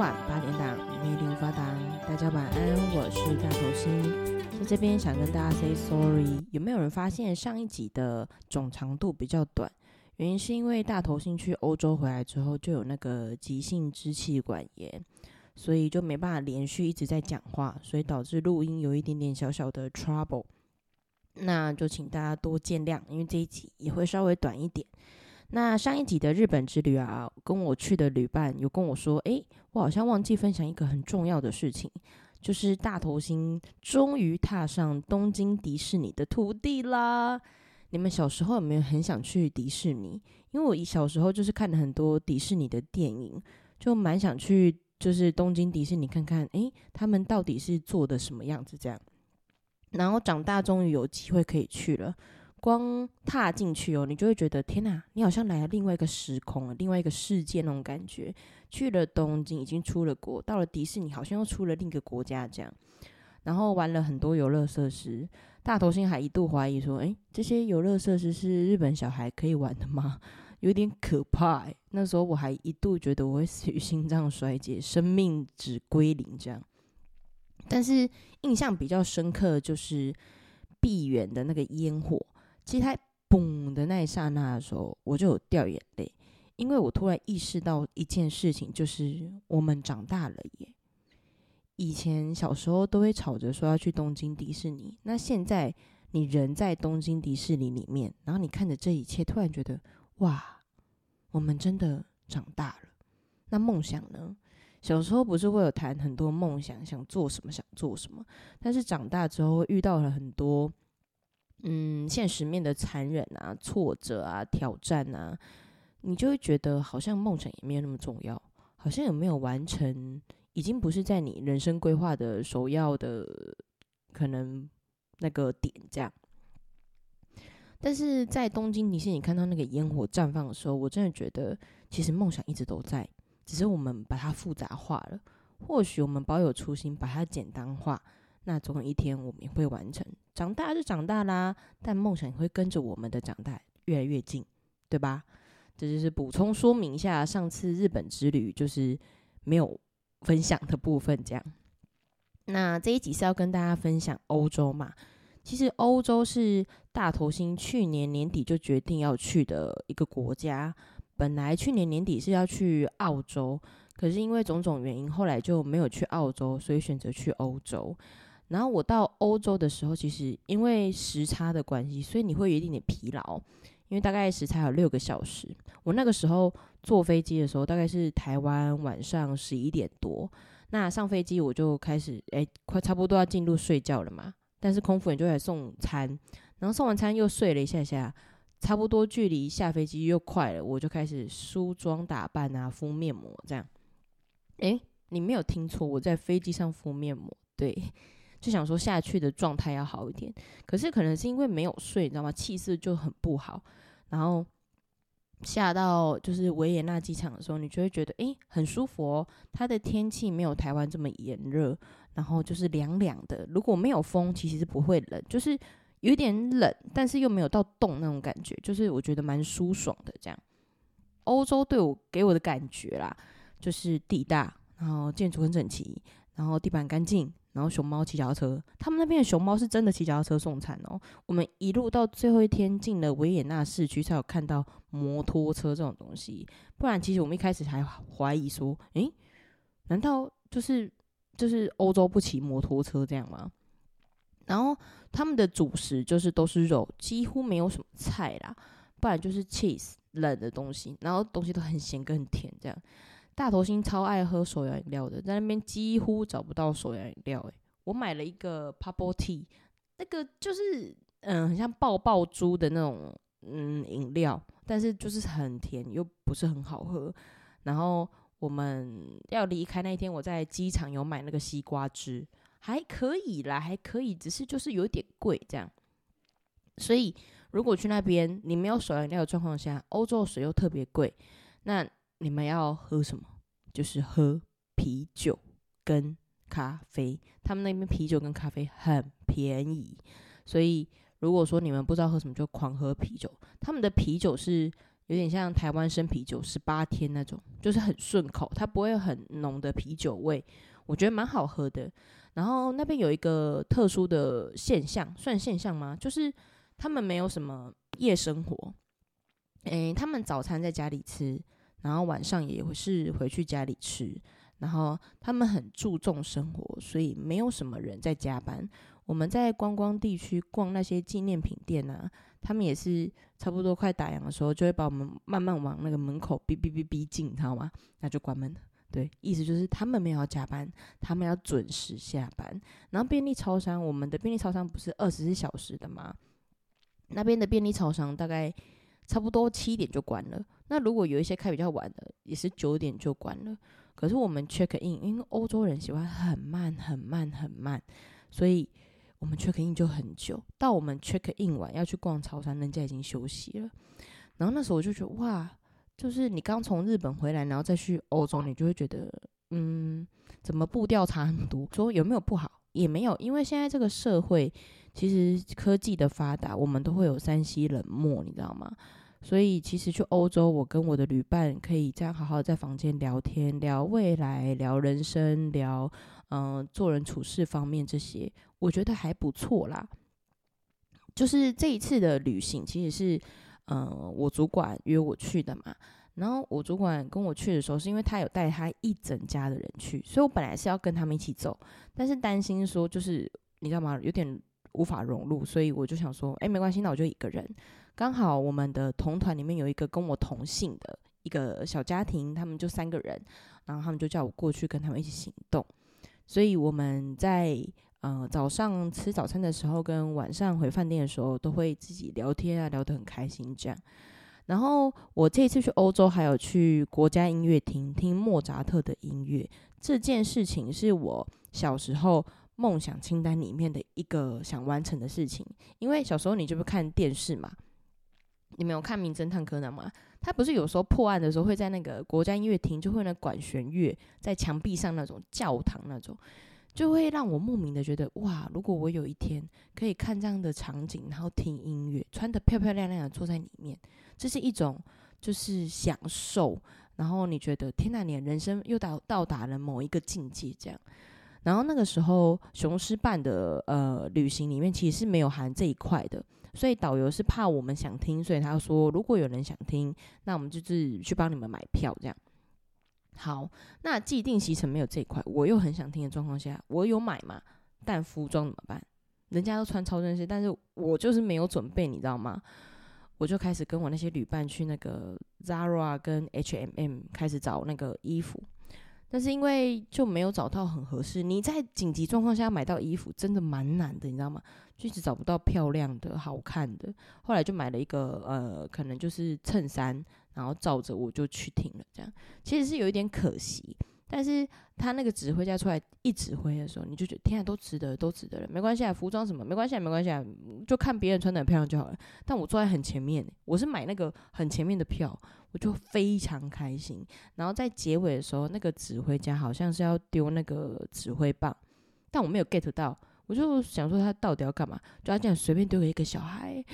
晚八点档，没灵发档，大家晚安，我是大头星，在这边想跟大家 say sorry。有没有人发现上一集的总长度比较短？原因是因为大头星去欧洲回来之后就有那个急性支气管炎，所以就没办法连续一直在讲话，所以导致录音有一点点小小的 trouble。那就请大家多见谅，因为这一集也会稍微短一点。那上一集的日本之旅啊，跟我去的旅伴有跟我说，诶，我好像忘记分享一个很重要的事情，就是大头星终于踏上东京迪士尼的土地啦。你们小时候有没有很想去迪士尼？因为我一小时候就是看了很多迪士尼的电影，就蛮想去，就是东京迪士尼看看，诶，他们到底是做的什么样子这样。然后长大终于有机会可以去了。光踏进去哦，你就会觉得天哪，你好像来了另外一个时空，另外一个世界那种感觉。去了东京已经出了国，到了迪士尼好像又出了另一个国家这样。然后玩了很多游乐设施，大头星还一度怀疑说：“诶，这些游乐设施是日本小孩可以玩的吗？有点可怕。”那时候我还一度觉得我会死于心脏衰竭，生命只归零这样。但是印象比较深刻就是闭园的那个烟火。其实它嘣的那一刹那的时候，我就有掉眼泪，因为我突然意识到一件事情，就是我们长大了耶。以前小时候都会吵着说要去东京迪士尼，那现在你人在东京迪士尼里面，然后你看着这一切，突然觉得哇，我们真的长大了。那梦想呢？小时候不是会有谈很多梦想，想做什么，想做什么，但是长大之后遇到了很多。嗯，现实面的残忍啊、挫折啊、挑战啊，你就会觉得好像梦想也没有那么重要，好像有没有完成，已经不是在你人生规划的首要的可能那个点这样。但是在东京迪士尼看到那个烟火绽放的时候，我真的觉得其实梦想一直都在，只是我们把它复杂化了。或许我们保有初心，把它简单化。那总有一天我们也会完成。长大就长大啦，但梦想也会跟着我们的长大越来越近，对吧？这就是补充说明一下上次日本之旅就是没有分享的部分。这样，那这一集是要跟大家分享欧洲嘛？其实欧洲是大头星去年年底就决定要去的一个国家。本来去年年底是要去澳洲，可是因为种种原因，后来就没有去澳洲，所以选择去欧洲。然后我到欧洲的时候，其实因为时差的关系，所以你会有一点点疲劳，因为大概时差有六个小时。我那个时候坐飞机的时候，大概是台湾晚上十一点多。那上飞机我就开始，哎，快差不多要进入睡觉了嘛。但是空服员就来送餐，然后送完餐又睡了一下下，差不多距离下飞机又快了，我就开始梳妆打扮啊，敷面膜这样。哎，你没有听错，我在飞机上敷面膜，对。就想说下去的状态要好一点，可是可能是因为没有睡，你知道吗？气色就很不好。然后下到就是维也纳机场的时候，你就会觉得诶，很舒服哦。它的天气没有台湾这么炎热，然后就是凉凉的。如果没有风，其实是不会冷，就是有点冷，但是又没有到冻那种感觉，就是我觉得蛮舒爽的这样。欧洲对我给我的感觉啦，就是地大，然后建筑很整齐，然后地板干净。然后熊猫骑脚踏车，他们那边的熊猫是真的骑脚踏车送餐哦。我们一路到最后一天进了维也纳市区，才有看到摩托车这种东西。不然，其实我们一开始还怀疑说，诶，难道就是就是欧洲不骑摩托车这样吗？然后他们的主食就是都是肉，几乎没有什么菜啦。不然就是 cheese 冷的东西，然后东西都很咸跟很甜这样。大头星超爱喝手摇饮料的，在那边几乎找不到手摇饮料。诶，我买了一个 bubble tea，那个就是嗯，很像爆爆珠的那种嗯饮料，但是就是很甜又不是很好喝。然后我们要离开那一天，我在机场有买那个西瓜汁，还可以啦，还可以，只是就是有点贵这样。所以如果去那边你没有手摇饮料的状况下，欧洲水又特别贵，那。你们要喝什么？就是喝啤酒跟咖啡。他们那边啤酒跟咖啡很便宜，所以如果说你们不知道喝什么，就狂喝啤酒。他们的啤酒是有点像台湾生啤酒十八天那种，就是很顺口，它不会很浓的啤酒味，我觉得蛮好喝的。然后那边有一个特殊的现象，算现象吗？就是他们没有什么夜生活，诶，他们早餐在家里吃，然后晚上也是回去家里吃，然后他们很注重生活，所以没有什么人在加班。我们在观光地区逛那些纪念品店啊，他们也是差不多快打烊的时候，就会把我们慢慢往那个门口逼逼逼逼进，你知道吗？那就关门了。对，意思就是他们没有要加班，他们要准时下班。然后便利超商，我们的便利超商不是二十四小时的吗？那边的便利超商大概差不多七点就关了。那如果有一些开比较晚的，也是九点就关了。可是我们 check in，因为欧洲人喜欢很慢、很慢、很慢，所以我们 check in 就很久。到我们 check in 完要去逛超商，人家已经休息了。然后那时候我就觉得哇。就是你刚从日本回来，然后再去欧洲，你就会觉得，嗯，怎么步调差很多？说有没有不好？也没有，因为现在这个社会其实科技的发达，我们都会有山西冷漠，你知道吗？所以其实去欧洲，我跟我的旅伴可以这样好好在房间聊天，聊未来，聊人生，聊嗯、做人处事方面这些，我觉得还不错啦。就是这一次的旅行，其实是。嗯，我主管约我去的嘛，然后我主管跟我去的时候，是因为他有带他一整家的人去，所以我本来是要跟他们一起走，但是担心说就是你知道吗，有点无法融入，所以我就想说，哎，没关系，那我就一个人。刚好我们的同团里面有一个跟我同姓的一个小家庭，他们就三个人，然后他们就叫我过去跟他们一起行动，所以我们在。呃，早上吃早餐的时候，跟晚上回饭店的时候，都会自己聊天啊，聊得很开心这样。然后我这次去欧洲，还有去国家音乐厅听莫扎特的音乐，这件事情是我小时候梦想清单里面的一个想完成的事情。因为小时候你就不看电视嘛，你没有看《名侦探柯南》吗？他不是有时候破案的时候会在那个国家音乐厅，就会那管弦乐在墙壁上那种教堂那种。就会让我莫名的觉得哇，如果我有一天可以看这样的场景，然后听音乐，穿得漂漂亮亮的坐在里面，这是一种就是享受。然后你觉得天哪，你的人生又到到达了某一个境界这样。然后那个时候雄狮办的呃旅行里面其实是没有含这一块的，所以导游是怕我们想听，所以他说如果有人想听，那我们就是去帮你们买票这样。好，那既定行程没有这一块，我又很想听的状况下，我有买嘛？但服装怎么办？人家都穿超正式，但是我就是没有准备，你知道吗？我就开始跟我那些旅伴去那个 Zara 跟 H&M 开始找那个衣服，但是因为就没有找到很合适。你在紧急状况下买到衣服真的蛮难的，你知道吗？就一直找不到漂亮的、好看的。后来就买了一个呃，可能就是衬衫。然后照着我就去听了，这样其实是有一点可惜，但是他那个指挥家出来一指挥的时候，你就觉得天啊，都值得，都值得了，没关系啊，服装什么没关系啊，没关系啊，就看别人穿的漂亮就好了。但我坐在很前面，我是买那个很前面的票，我就非常开心。然后在结尾的时候，那个指挥家好像是要丢那个指挥棒，但我没有 get 到。我就想说他到底要干嘛？就他这样随便丢给一个小孩，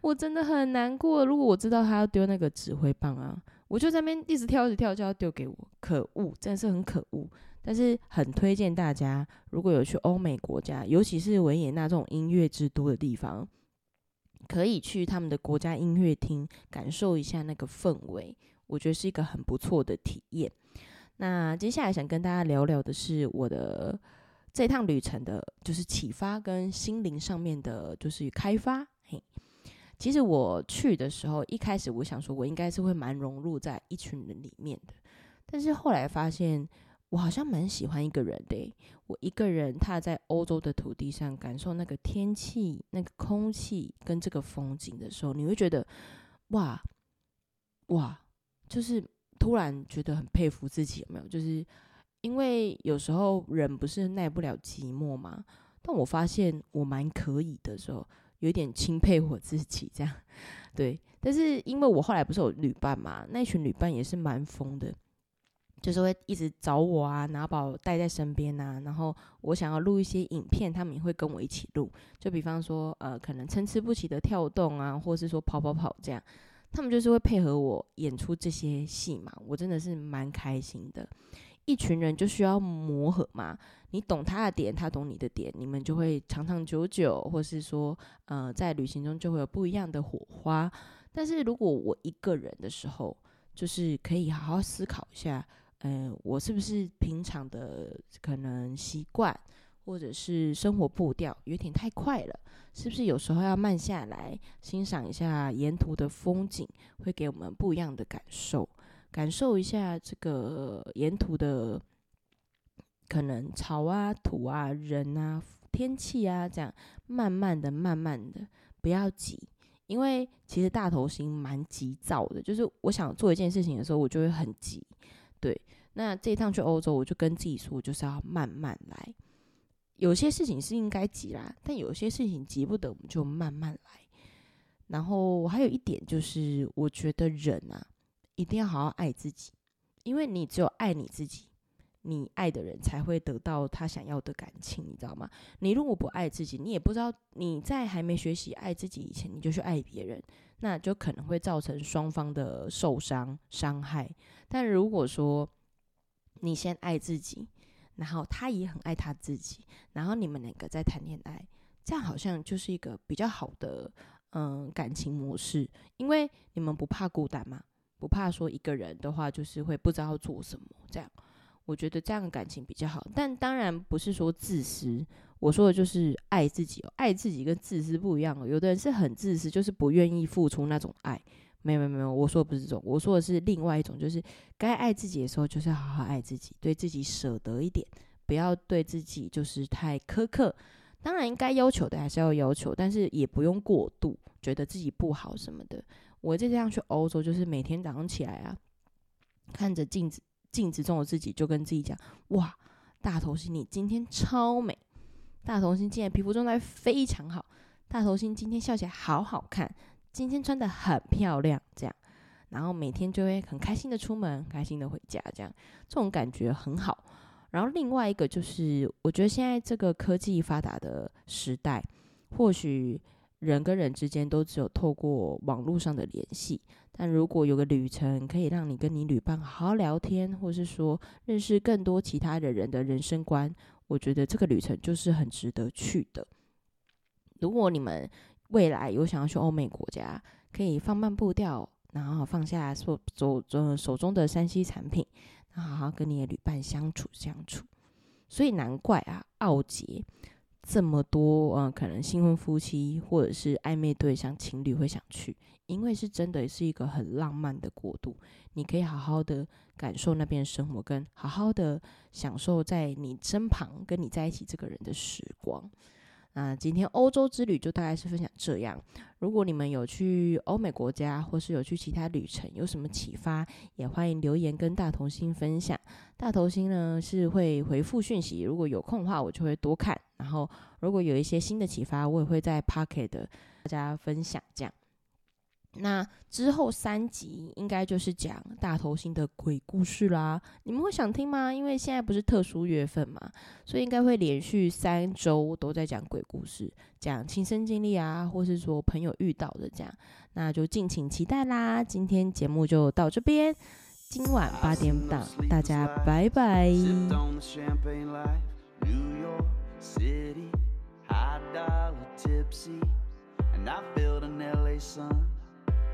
我真的很难过。如果我知道他要丢那个指挥棒啊，我就在那边一直跳一直跳，就要丢给我，可恶，真的是很可恶。但是很推荐大家，如果有去欧美国家，尤其是维也纳这种音乐之都的地方，可以去他们的国家音乐厅感受一下那个氛围，我觉得是一个很不错的体验。那接下来想跟大家聊聊的是我的。这趟旅程的，就是启发跟心灵上面的，就是开发。嘿，其实我去的时候，一开始我想说，我应该是会蛮融入在一群人里面的，但是后来发现，我好像蛮喜欢一个人的。我一个人踏在欧洲的土地上，感受那个天气、那个空气跟这个风景的时候，你会觉得，哇哇，就是突然觉得很佩服自己，有没有？就是。因为有时候人不是耐不了寂寞嘛，但我发现我蛮可以的时候，有点钦佩我自己这样，对。但是因为我后来不是有旅伴嘛，那群旅伴也是蛮疯的，就是会一直找我啊，然后把我带在身边啊，然后我想要录一些影片，他们也会跟我一起录。就比方说，呃，可能参差不齐的跳动啊，或是说跑跑跑这样。他们就是会配合我演出这些戏嘛，我真的是蛮开心的。一群人就需要磨合嘛，你懂他的点，他懂你的点，你们就会长长久久，或是说，呃，在旅行中就会有不一样的火花。但是如果我一个人的时候，就是可以好好思考一下，嗯、呃，我是不是平常的可能习惯，或者是生活步调有点太快了，是不是有时候要慢下来，欣赏一下沿途的风景，会给我们不一样的感受。感受一下这个沿途的可能草啊、土啊、人啊、天气啊，这样慢慢的、慢慢的，不要急，因为其实大头星蛮急躁的，就是我想做一件事情的时候，我就会很急。对，那这一趟去欧洲，我就跟自己说，就是要慢慢来。有些事情是应该急啦，但有些事情急不得，我们就慢慢来。然后还有一点就是，我觉得人啊。一定要好好爱自己，因为你只有爱你自己，你爱的人才会得到他想要的感情，你知道吗？你如果不爱自己，你也不知道你在还没学习爱自己以前，你就去爱别人，那就可能会造成双方的受伤伤害。但如果说你先爱自己，然后他也很爱他自己，然后你们两个在谈恋爱，这样好像就是一个比较好的嗯感情模式，因为你们不怕孤单嘛。不怕说一个人的话，就是会不知道做什么。这样，我觉得这样的感情比较好。但当然不是说自私，我说的就是爱自己哦。爱自己跟自私不一样哦。有的人是很自私，就是不愿意付出那种爱。没有没有没有，我说的不是这种，我说的是另外一种，就是该爱自己的时候，就是好好爱自己，对自己舍得一点，不要对自己就是太苛刻。当然应该要求的还是要要求，但是也不用过度，觉得自己不好什么的。我就这样去欧洲，就是每天早上起来啊，看着镜子，镜子中的自己，就跟自己讲：哇，大头星，你今天超美！大头星今天皮肤状态非常好，大头星今天笑起来好好看，今天穿得很漂亮，这样，然后每天就会很开心的出门，开心的回家，这样，这种感觉很好。然后另外一个就是，我觉得现在这个科技发达的时代，或许。人跟人之间都只有透过网络上的联系，但如果有个旅程可以让你跟你旅伴好好聊天，或是说认识更多其他的人的人生观，我觉得这个旅程就是很值得去的。如果你们未来有想要去欧美国家，可以放慢步调，然后放下手手中手中的 3C 产品，然后好好跟你的旅伴相处相处。所以难怪啊，奥捷。这么多，嗯、呃，可能新婚夫妻或者是暧昧对象情侣会想去，因为是真的是一个很浪漫的国度，你可以好好的感受那边的生活，跟好好的享受在你身旁跟你在一起这个人的时光。那今天欧洲之旅就大概是分享这样。如果你们有去欧美国家，或是有去其他旅程，有什么启发，也欢迎留言跟大头星分享。大头星呢是会回复讯息，如果有空的话，我就会多看。然后如果有一些新的启发，我也会在 Pocket 大家分享这样。那之后三集应该就是讲大头星的鬼故事啦，你们会想听吗？因为现在不是特殊月份嘛，所以应该会连续三周都在讲鬼故事，讲亲身经历啊，或是说朋友遇到的这样，那就敬请期待啦。今天节目就到这边，今晚八点档，大家拜拜。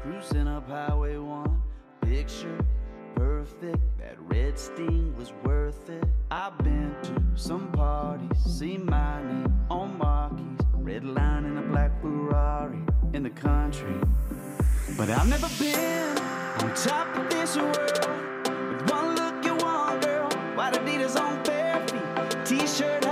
Cruising up Highway 1, picture perfect. That red sting was worth it. I've been to some parties, seen my name on marquees. Red line in a black Ferrari in the country. But I've never been on top of this world. With one look, you want, girl. White Adidas on bare feet, t-shirt.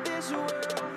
this world.